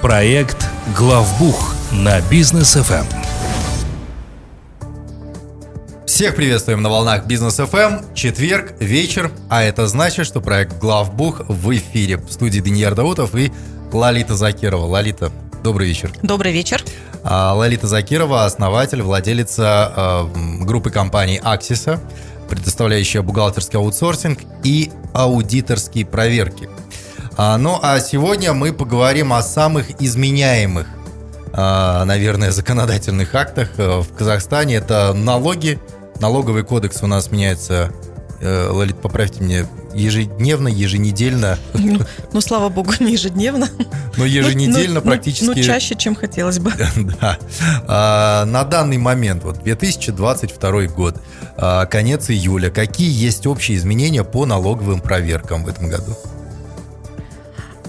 Проект «Главбух» на Бизнес ФМ. Всех приветствуем на волнах Бизнес ФМ. Четверг, вечер, а это значит, что проект Главбух в эфире. В студии Даниил Даутов и Лалита Закирова. Лалита, добрый вечер. Добрый вечер. А, Лалита Закирова, основатель, владелица э, группы компаний Аксиса, предоставляющая бухгалтерский аутсорсинг и аудиторские проверки. А, ну а сегодня мы поговорим о самых изменяемых, а, наверное, законодательных актах э, в Казахстане. Это налоги. Налоговый кодекс у нас меняется, э, Лолит, поправьте мне, ежедневно, еженедельно. Ну, ну, слава богу, не ежедневно. Но еженедельно ну, практически. Ну, чаще, чем хотелось бы. Да. А, на данный момент, вот 2022 год, а, конец июля, какие есть общие изменения по налоговым проверкам в этом году?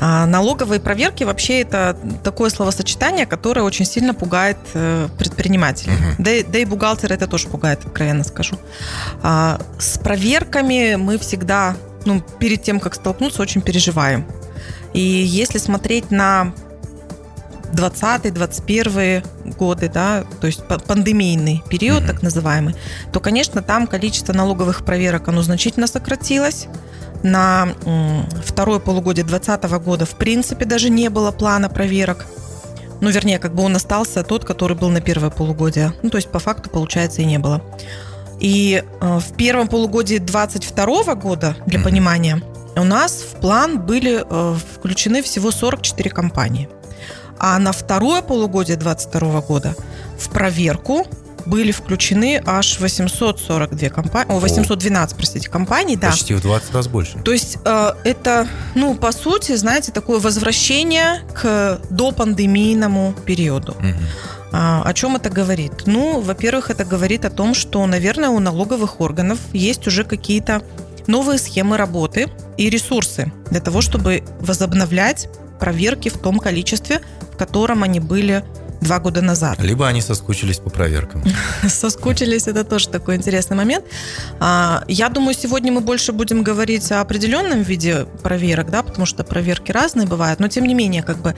А налоговые проверки вообще это такое словосочетание, которое очень сильно пугает э, предпринимателей. Угу. Да, да и бухгалтер это тоже пугает, откровенно скажу. А, с проверками мы всегда, ну, перед тем, как столкнуться, очень переживаем. И если смотреть на 20-21 годы, да, то есть пандемийный период, mm так называемый, то, конечно, там количество налоговых проверок, оно значительно сократилось на второе полугодие 2020 года в принципе даже не было плана проверок. Ну, вернее, как бы он остался тот, который был на первое полугодие. Ну, то есть, по факту, получается, и не было. И э, в первом полугодии 2022 года, для понимания, у нас в план были э, включены всего 44 компании. А на второе полугодие 2022 года в проверку были включены аж 842 компании, о, 812, простите, компаний, да. Почти в 20 раз больше. То есть э, это, ну, по сути, знаете, такое возвращение к допандемийному периоду. Угу. А, о чем это говорит? Ну, во-первых, это говорит о том, что, наверное, у налоговых органов есть уже какие-то новые схемы работы и ресурсы для того, чтобы возобновлять проверки в том количестве, в котором они были два года назад. Либо они соскучились по проверкам. Соскучились, это тоже такой интересный момент. А, я думаю, сегодня мы больше будем говорить о определенном виде проверок, да, потому что проверки разные бывают, но тем не менее, как бы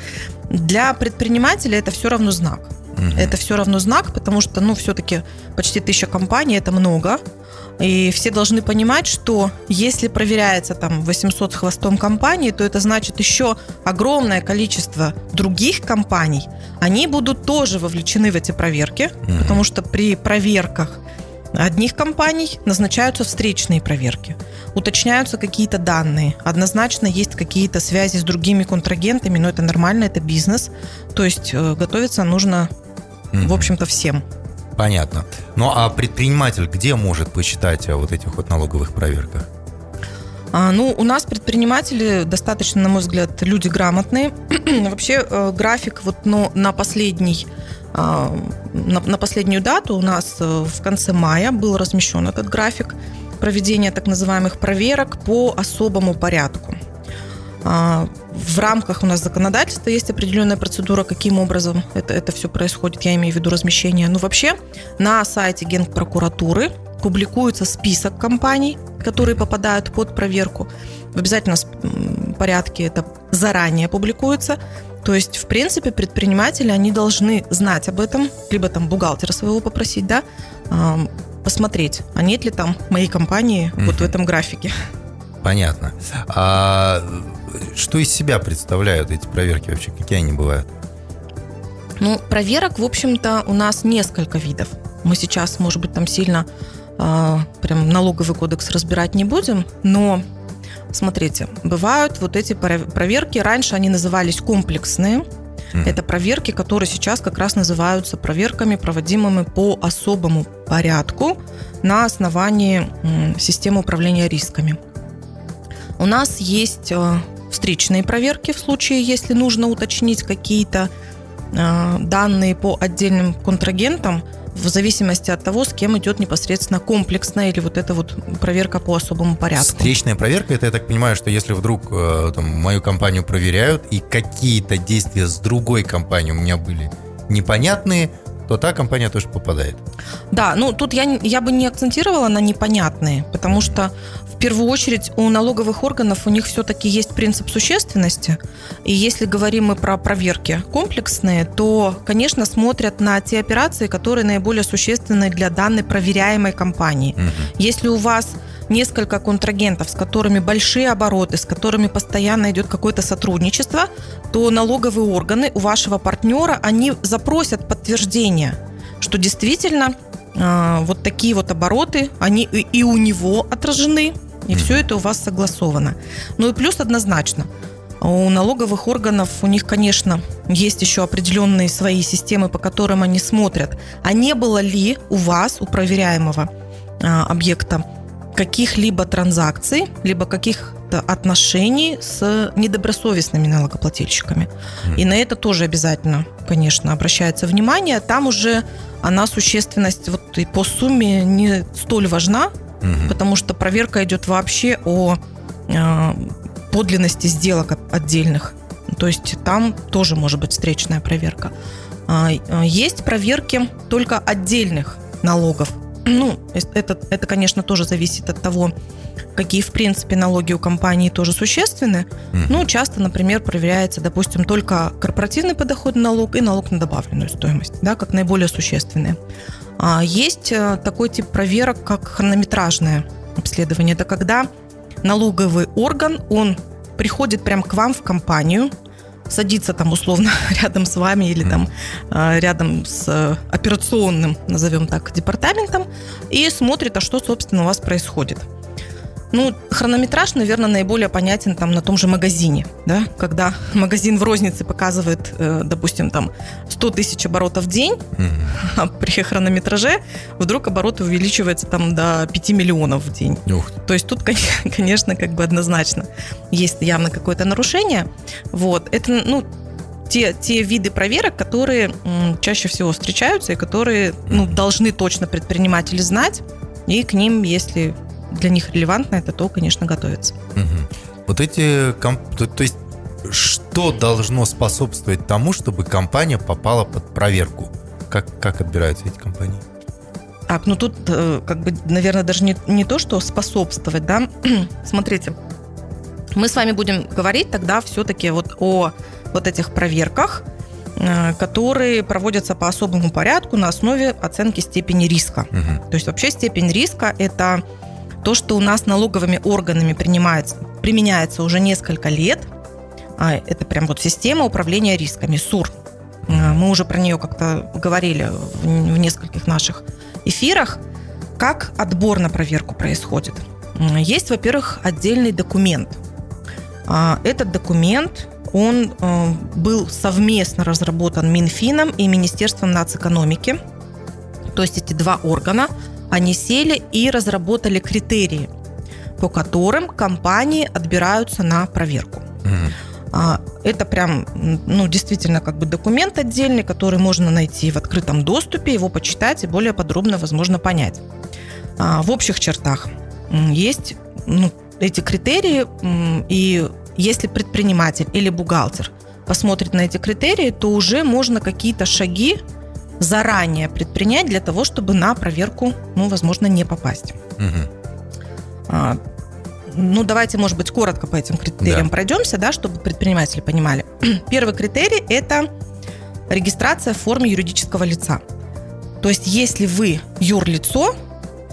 для предпринимателя это все равно знак. Угу. Это все равно знак, потому что, ну, все-таки почти тысяча компаний это много. И все должны понимать, что если проверяется там 800 с хвостом компаний, то это значит еще огромное количество других компаний, они будут тоже вовлечены в эти проверки, mm-hmm. потому что при проверках одних компаний назначаются встречные проверки, уточняются какие-то данные, однозначно есть какие-то связи с другими контрагентами, но это нормально, это бизнес, то есть э, готовиться нужно, mm-hmm. в общем-то, всем. Понятно. Ну а предприниматель где может почитать о вот этих вот налоговых проверках? А, ну, у нас предприниматели достаточно, на мой взгляд, люди грамотные. Вообще э, график вот ну, на последний а, на, на последнюю дату у нас э, в конце мая был размещен этот график проведения так называемых проверок по особому порядку. В рамках у нас законодательства есть определенная процедура, каким образом это, это все происходит, я имею в виду размещение. Ну, вообще, на сайте Генпрокуратуры публикуется список компаний, которые попадают под проверку. В обязательном порядке это заранее публикуется. То есть, в принципе, предприниматели, они должны знать об этом, либо там бухгалтера своего попросить, да, посмотреть, а нет ли там моей компании угу. вот в этом графике. Понятно. А что из себя представляют эти проверки вообще? Какие они бывают? Ну, проверок, в общем-то, у нас несколько видов. Мы сейчас, может быть, там сильно э, прям налоговый кодекс разбирать не будем, но смотрите, бывают вот эти проверки, раньше они назывались комплексные, это проверки, которые сейчас как раз называются проверками, проводимыми по особому порядку на основании системы управления рисками. У нас есть э, встречные проверки в случае, если нужно уточнить какие-то э, данные по отдельным контрагентам, в зависимости от того, с кем идет непосредственно комплексная или вот эта вот проверка по особому порядку. Встречная проверка, это я так понимаю, что если вдруг э, там, мою компанию проверяют и какие-то действия с другой компанией у меня были непонятные, то та компания тоже попадает. Да, ну тут я, я бы не акцентировала на непонятные, потому что первую очередь у налоговых органов у них все-таки есть принцип существенности. И если говорим мы про проверки комплексные, то, конечно, смотрят на те операции, которые наиболее существенны для данной проверяемой компании. Угу. Если у вас несколько контрагентов, с которыми большие обороты, с которыми постоянно идет какое-то сотрудничество, то налоговые органы у вашего партнера, они запросят подтверждение, что действительно э, вот такие вот обороты, они и, и у него отражены, и все это у вас согласовано. Ну и плюс однозначно, у налоговых органов, у них, конечно, есть еще определенные свои системы, по которым они смотрят, а не было ли у вас, у проверяемого а, объекта, каких-либо транзакций, либо каких-то отношений с недобросовестными налогоплательщиками. И на это тоже обязательно, конечно, обращается внимание. Там уже она существенность вот и по сумме не столь важна, угу. потому что проверка идет вообще о э, подлинности сделок отдельных. То есть там тоже может быть встречная проверка. А, э, есть проверки только отдельных налогов. Ну, это, это, конечно, тоже зависит от того, какие, в принципе, налоги у компании тоже существенны. Mm-hmm. Ну, часто, например, проверяется, допустим, только корпоративный подоходный налог и налог на добавленную стоимость, да, как наиболее существенные. А есть э, такой тип проверок, как хронометражное обследование. Это когда налоговый орган, он приходит прямо к вам в компанию, садится там условно рядом с вами или там э, рядом с э, операционным, назовем так, департаментом и смотрит, а что, собственно, у вас происходит. Ну, хронометраж, наверное, наиболее понятен там на том же магазине, да, когда магазин в рознице показывает, э, допустим, там 100 тысяч оборотов в день, а при хронометраже вдруг обороты увеличиваются там до 5 миллионов в день. Ух. То есть тут, конечно, как бы однозначно есть явно какое-то нарушение. Вот, это, ну, те, те виды проверок, которые м, чаще всего встречаются и которые ну, должны точно предприниматели знать, и к ним, если для них релевантно это, то, конечно, готовится. Угу. Вот эти, то, то есть, что должно способствовать тому, чтобы компания попала под проверку? Как, как отбираются эти компании? Так, ну тут, э, как бы, наверное, даже не, не то, что способствовать, да. Смотрите, мы с вами будем говорить тогда все-таки вот о вот этих проверках, э, которые проводятся по особому порядку на основе оценки степени риска. Угу. То есть вообще степень риска – это то, что у нас налоговыми органами принимается, применяется уже несколько лет, а, это прям вот система управления рисками, СУР. А, мы уже про нее как-то говорили в нескольких наших эфирах. Как отбор на проверку происходит? Есть, во-первых, отдельный документ. А, этот документ, он был совместно разработан Минфином и Министерством нацэкономики. То есть эти два органа они сели и разработали критерии, по которым компании отбираются на проверку. Mm. Это прям, ну, действительно, как бы документ отдельный, который можно найти в открытом доступе, его почитать и более подробно, возможно, понять. А, в общих чертах есть ну, эти критерии, и если предприниматель или бухгалтер посмотрит на эти критерии, то уже можно какие-то шаги заранее предпринять для того, чтобы на проверку, ну, возможно, не попасть. Угу. А, ну, давайте, может быть, коротко по этим критериям да. пройдемся, да, чтобы предприниматели понимали. Первый критерий – это регистрация в форме юридического лица. То есть, если вы юрлицо,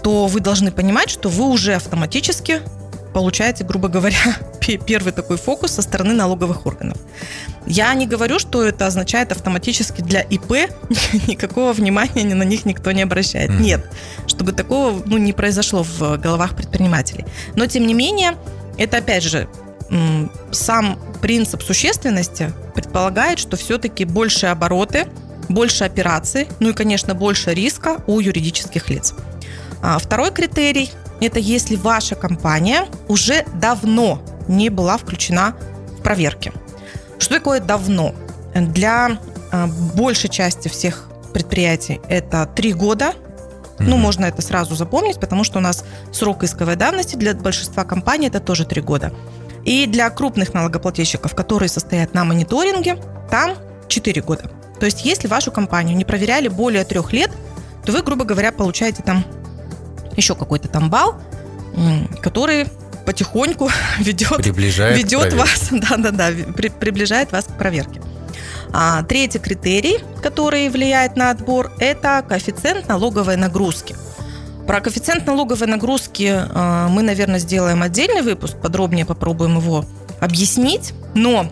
то вы должны понимать, что вы уже автоматически получаете, грубо говоря, первый такой фокус со стороны налоговых органов. Я не говорю, что это означает автоматически для ИП никакого внимания на них никто не обращает. Mm-hmm. Нет, чтобы такого ну, не произошло в головах предпринимателей. Но тем не менее, это опять же сам принцип существенности предполагает, что все-таки больше обороты, больше операций, ну и, конечно, больше риска у юридических лиц. А второй критерий – это если ваша компания уже давно не была включена в проверки. Что такое давно? Для э, большей части всех предприятий это три года. Mm-hmm. Ну, можно это сразу запомнить, потому что у нас срок исковой давности для большинства компаний это тоже три года. И для крупных налогоплательщиков, которые состоят на мониторинге, там 4 года. То есть, если вашу компанию не проверяли более трех лет, то вы, грубо говоря, получаете там еще какой-то там балл, который потихоньку ведет, ведет вас, да-да-да, при- приближает вас к проверке. А, третий критерий, который влияет на отбор, это коэффициент налоговой нагрузки. Про коэффициент налоговой нагрузки а, мы, наверное, сделаем отдельный выпуск, подробнее попробуем его объяснить. Но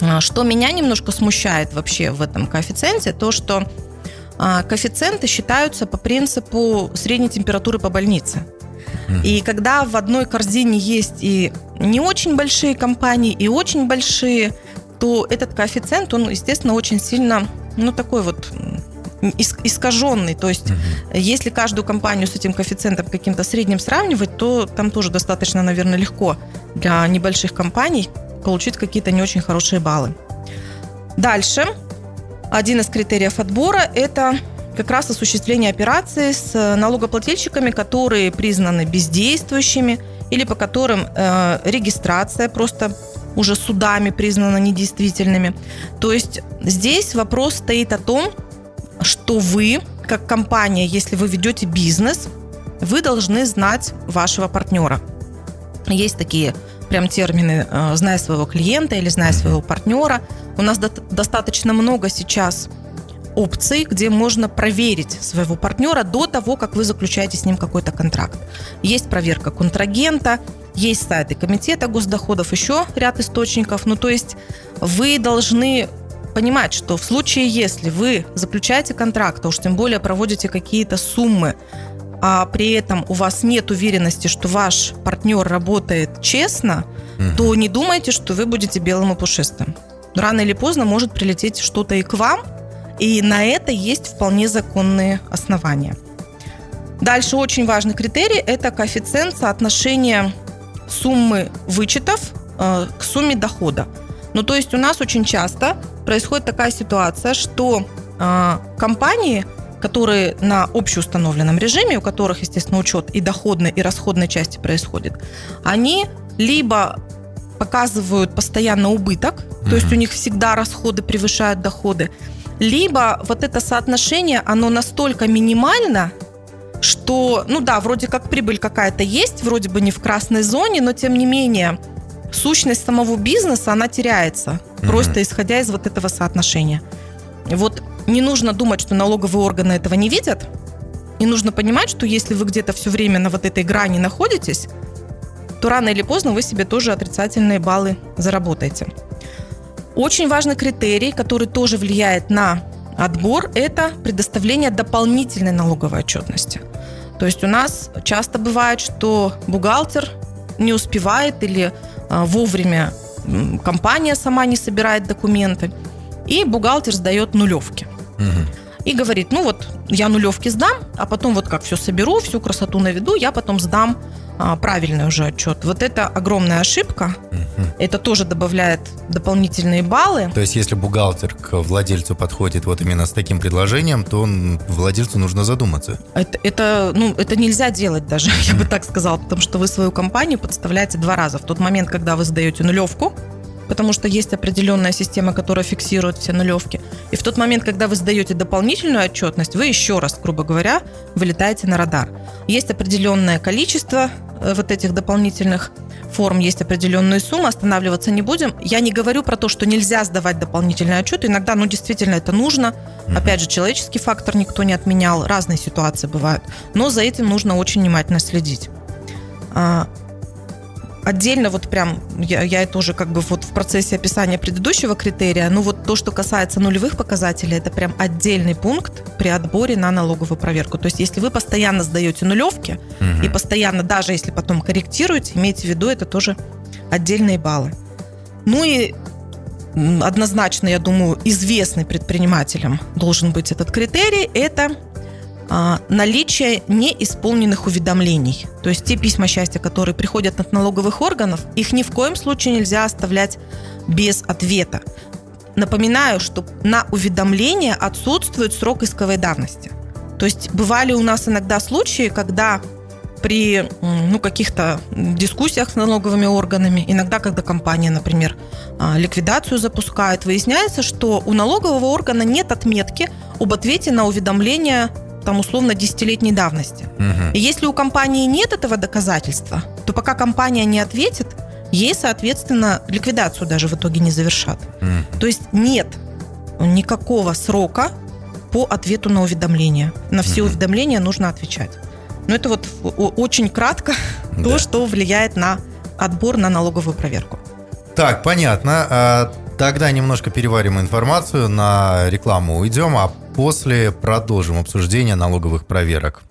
а, что меня немножко смущает вообще в этом коэффициенте, то что а, коэффициенты считаются по принципу средней температуры по больнице. И когда в одной корзине есть и не очень большие компании, и очень большие, то этот коэффициент, он, естественно, очень сильно, ну, такой вот искаженный. То есть, Мгм. если каждую компанию с этим коэффициентом каким-то средним сравнивать, то там тоже достаточно, наверное, легко для небольших компаний получить какие-то не очень хорошие баллы. Дальше. Один из критериев отбора – это как раз осуществление операций с налогоплательщиками, которые признаны бездействующими или по которым э, регистрация просто уже судами признана недействительными. То есть здесь вопрос стоит о том, что вы, как компания, если вы ведете бизнес, вы должны знать вашего партнера. Есть такие прям термины э, «зная своего клиента» или «зная своего партнера». У нас до- достаточно много сейчас опций, где можно проверить своего партнера до того, как вы заключаете с ним какой-то контракт. Есть проверка контрагента, есть сайты комитета госдоходов, еще ряд источников. Ну, то есть вы должны понимать, что в случае, если вы заключаете контракт, а уж тем более проводите какие-то суммы, а при этом у вас нет уверенности, что ваш партнер работает честно, Мгм. то не думайте, что вы будете белым и пушистым. Рано или поздно может прилететь что-то и к вам, и на это есть вполне законные основания. Дальше очень важный критерий – это коэффициент соотношения суммы вычетов э, к сумме дохода. Ну, то есть у нас очень часто происходит такая ситуация, что э, компании, которые на общеустановленном режиме, у которых, естественно, учет и доходной, и расходной части происходит, они либо показывают постоянно убыток, то есть у них всегда расходы превышают доходы, либо вот это соотношение, оно настолько минимально, что, ну да, вроде как прибыль какая-то есть, вроде бы не в красной зоне, но тем не менее сущность самого бизнеса, она теряется, Мгм. просто исходя из вот этого соотношения. Вот не нужно думать, что налоговые органы этого не видят, и нужно понимать, что если вы где-то все время на вот этой грани находитесь, то рано или поздно вы себе тоже отрицательные баллы заработаете. Очень важный критерий, который тоже влияет на отбор, это предоставление дополнительной налоговой отчетности. То есть у нас часто бывает, что бухгалтер не успевает или а, вовремя компания сама не собирает документы, и бухгалтер сдает нулевки Мгм. И говорит, ну вот я нулевки сдам, а потом вот как все соберу, всю красоту наведу, я потом сдам а, правильный уже отчет. Вот это огромная ошибка. Мгм. Это тоже добавляет дополнительные баллы. То есть, если бухгалтер к владельцу подходит вот именно с таким предложением, то он- владельцу нужно задуматься. Это, это, ну, это нельзя делать даже, я бы так сказала, потому что вы свою компанию подставляете два раза. В тот момент, когда вы сдаете нулевку, потому что есть определенная система, которая фиксирует все нулевки. И в тот момент, когда вы сдаете дополнительную отчетность, вы еще раз, грубо говоря, вылетаете на радар. Есть определенное количество э, вот этих дополнительных форм, есть определенные суммы, останавливаться не будем. Я не говорю про то, что нельзя сдавать дополнительный отчет. Иногда, ну, действительно, это нужно. Опять же, человеческий фактор никто не отменял. Разные ситуации бывают. Но за этим нужно очень внимательно следить. Отдельно вот прям, я, я это уже как бы вот в процессе описания предыдущего критерия, ну вот то, что касается нулевых показателей, это прям отдельный пункт при отборе на налоговую проверку. То есть если вы постоянно сдаете нулевки Мгм. и постоянно, даже если потом корректируете, имейте в виду, это тоже отдельные баллы. Ну и однозначно, я думаю, известный предпринимателям должен быть этот критерий, это наличие неисполненных уведомлений. То есть те письма счастья, которые приходят от налоговых органов, их ни в коем случае нельзя оставлять без ответа. Напоминаю, что на уведомление отсутствует срок исковой давности. То есть бывали у нас иногда случаи, когда при ну, каких-то дискуссиях с налоговыми органами, иногда, когда компания, например, а, ликвидацию запускает, выясняется, что у налогового органа нет отметки об ответе на уведомление там условно десятилетней давности. Мгм. И если у компании нет этого доказательства, то пока компания не ответит, ей, соответственно, ликвидацию даже в итоге не завершат. Мгм. То есть нет никакого срока по ответу на уведомления. На все Мгм. уведомления нужно отвечать. Но это вот очень кратко Да. то, что влияет на отбор на налоговую проверку. Так, понятно. А, Тогда немножко переварим информацию, на рекламу уйдем, а после продолжим обсуждение налоговых проверок.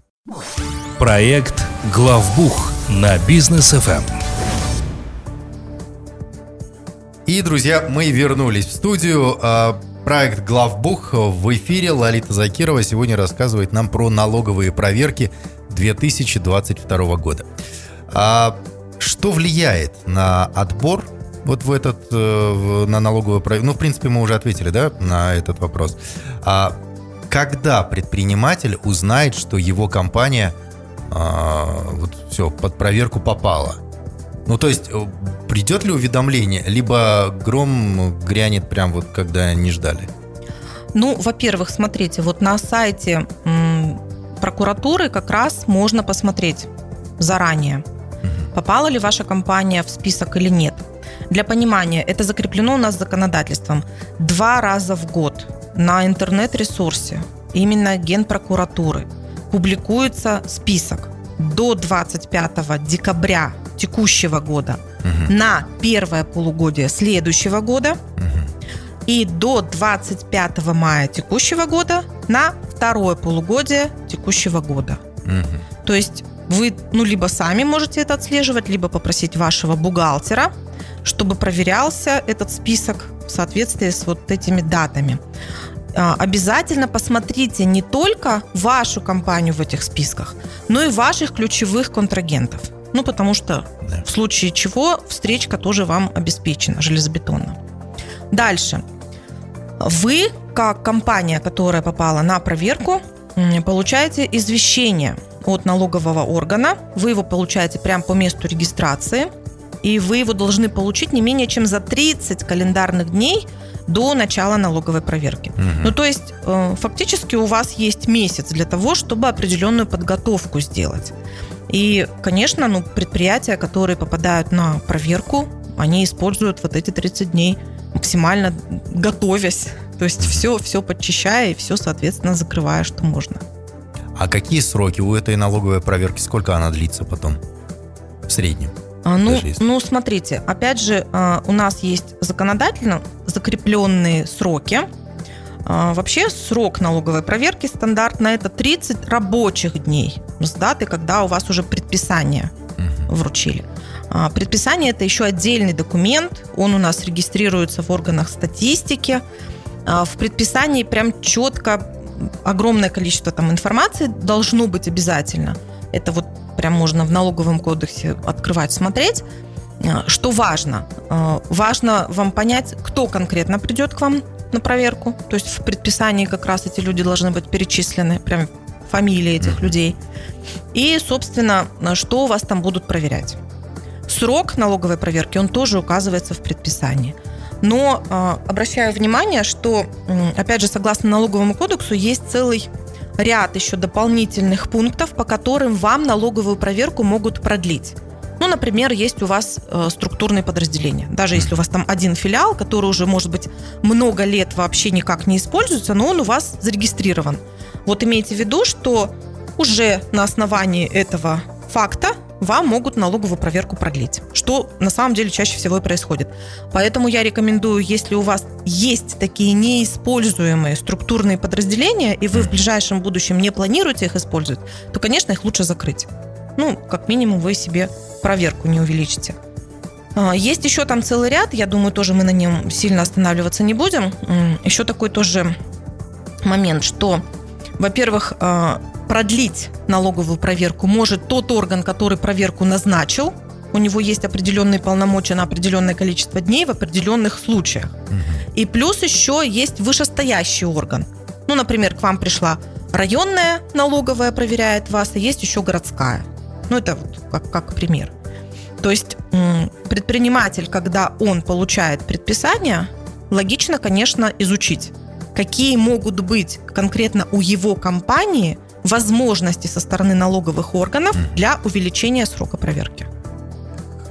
Проект «Главбух» на бизнес Эм. FM. И, друзья, мы вернулись в студию. А, Проект «Главбух» в эфире. Лолита Закирова сегодня рассказывает нам про налоговые проверки 2022 года. А что влияет на отбор вот в этот, э, на налоговую проверку? Ну, в принципе, мы уже ответили, да, на этот вопрос. А когда предприниматель узнает, что его компания а, вот все, под проверку попала? Ну, то есть, э, придет ли уведомление, либо гром грянет прям вот, когда не ждали? Ну, во-первых, смотрите, вот на сайте прокуратуры как раз можно посмотреть заранее, Мгм. попала ли ваша компания в список или нет. Для понимания, это закреплено у нас законодательством. Два раза в год на интернет-ресурсе, именно Генпрокуратуры, публикуется список до 25 декабря текущего года Мгм. на первое полугодие следующего года Мгм. и до 25 мая текущего года на второе полугодие текущего года. Мгм. То есть вы, ну, либо сами можете это отслеживать, либо попросить вашего бухгалтера, чтобы проверялся этот список в соответствии с вот этими датами. А, Обязательно посмотрите не только вашу компанию в этих списках, но и ваших ключевых контрагентов. Ну, потому что Да. в случае чего встречка тоже вам обеспечена железобетонно. Дальше. Вы, как компания, которая попала на проверку, получаете извещение от налогового органа. Вы его получаете прямо по месту регистрации. И вы его должны получить не менее чем за 30 календарных дней до начала налоговой проверки. Мгм. Ну, то есть, э, фактически у вас есть месяц для того, чтобы определенную подготовку сделать. И, конечно, ну, предприятия, которые попадают на проверку, они используют вот эти 30 дней максимально готовясь. То есть все, все подчищая и все, соответственно, закрывая, что можно. А какие сроки у этой налоговой проверки? Сколько она длится потом? В среднем. А, Ну, ну, смотрите, опять же, а, у нас есть законодательно закрепленные сроки. А, Вообще срок налоговой проверки стандартно это 30 рабочих дней с даты, когда у вас уже предписание вручили. Предписание это еще отдельный документ, он у нас регистрируется в органах статистики. В предписании прям четко огромное количество там информации должно быть обязательно. Это вот прям можно в налоговом кодексе открывать, смотреть. А, Что важно? А, Важно вам понять, кто конкретно придет к вам на проверку. То есть в предписании как раз эти люди должны быть перечислены, прям фамилии этих людей. И, собственно, что у вас там будут проверять. Срок налоговой проверки, он тоже указывается в предписании. Но э, обращаю внимание, что, опять же, согласно налоговому кодексу, есть целый ряд еще дополнительных пунктов, по которым вам налоговую проверку могут продлить. Ну, например, есть у вас э, структурные подразделения. Даже если у вас там один филиал, который уже, может быть, много лет вообще никак не используется, но он у вас зарегистрирован. Вот имейте в виду, что уже на основании этого факта вам могут налоговую проверку продлить, что на самом деле чаще всего и происходит. Поэтому я рекомендую, если у вас есть такие неиспользуемые структурные подразделения, и вы в ближайшем будущем не планируете их использовать, то, конечно, их лучше закрыть. Ну, как минимум, вы себе проверку не увеличите. А, Есть еще там целый ряд, я думаю, тоже мы на нем сильно останавливаться не будем. Еще такой тоже момент, что, во-первых, а, продлить налоговую проверку может тот орган, который проверку назначил. У него есть определенные полномочия на определенное количество дней в определенных случаях. И плюс еще есть вышестоящий орган. Ну, например, к вам пришла районная налоговая, проверяет вас, и есть еще городская. Ну, это вот как, как пример. То есть предприниматель, когда он получает предписание, логично, конечно, изучить, какие могут быть конкретно у его компании возможности со стороны налоговых органов для увеличения срока проверки.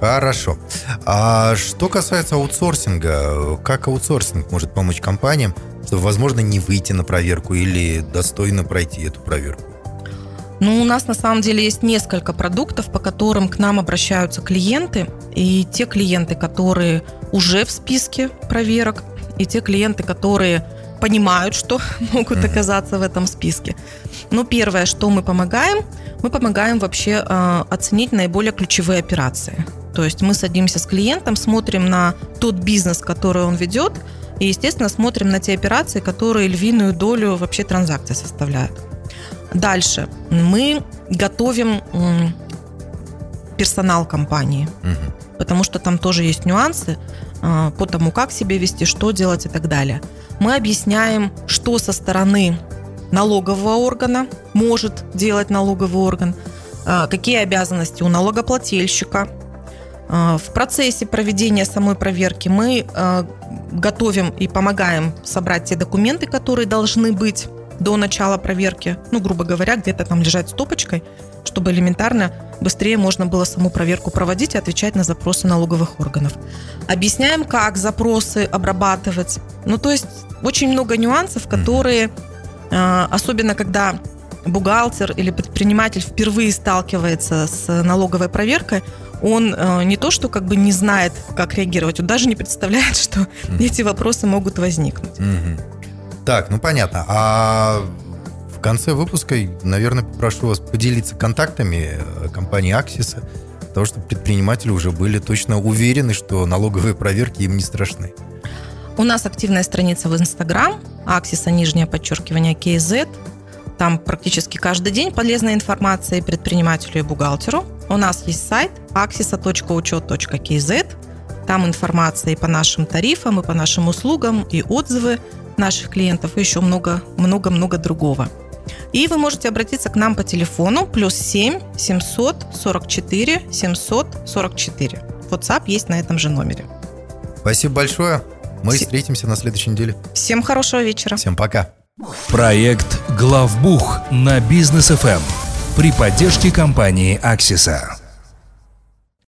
Хорошо. А что касается аутсорсинга, как аутсорсинг может помочь компаниям, чтобы, возможно, не выйти на проверку или достойно пройти эту проверку? Ну, у нас на самом деле есть несколько продуктов, по которым к нам обращаются клиенты. И те клиенты, которые уже в списке проверок, и те клиенты, которые понимают, что могут оказаться в этом списке. Ну, первое, что мы помогаем, мы помогаем вообще э, оценить наиболее ключевые операции. То есть мы садимся с клиентом, смотрим на тот бизнес, который он ведет, и, естественно, смотрим на те операции, которые львиную долю вообще транзакций составляют. Дальше. Мы готовим персонал компании, угу. потому что там тоже есть нюансы по тому, как себя вести, что делать и так далее. Мы объясняем, что со стороны налогового органа может делать налоговый орган, а, какие обязанности у налогоплательщика. А, в процессе проведения самой проверки мы готовим и помогаем собрать те документы, которые должны быть до начала проверки, ну, грубо говоря, где-то там лежать стопочкой, чтобы элементарно быстрее можно было саму проверку проводить и отвечать на запросы налоговых органов. Объясняем, как запросы обрабатывать. Ну, то есть очень много нюансов, которые, а, особенно когда бухгалтер или предприниматель впервые сталкивается с налоговой проверкой, он э, не то, что как бы не знает, как реагировать, он даже не представляет, что эти вопросы могут возникнуть. Так, ну понятно. А в конце выпуска, наверное, попрошу вас поделиться контактами э, компании Аксиса, потому что предприниматели уже были точно уверены, что налоговые проверки им не страшны. У нас активная страница в Инстаграм, Аксиса, нижнее подчеркивание, KZ. Там практически каждый день полезная информация и предпринимателю, и бухгалтеру. У нас есть сайт axisa.учет.kz. Там информация и по нашим тарифам, и по нашим услугам, и отзывы – наших клиентов и еще много-много-много другого. И вы можете обратиться к нам по телефону плюс 7 744 744. WhatsApp есть на этом же номере. Спасибо большое. Мы С... встретимся на следующей неделе. Всем хорошего вечера. Всем пока. Проект «Главбух» на Бизнес ФМ при поддержке компании «Аксиса».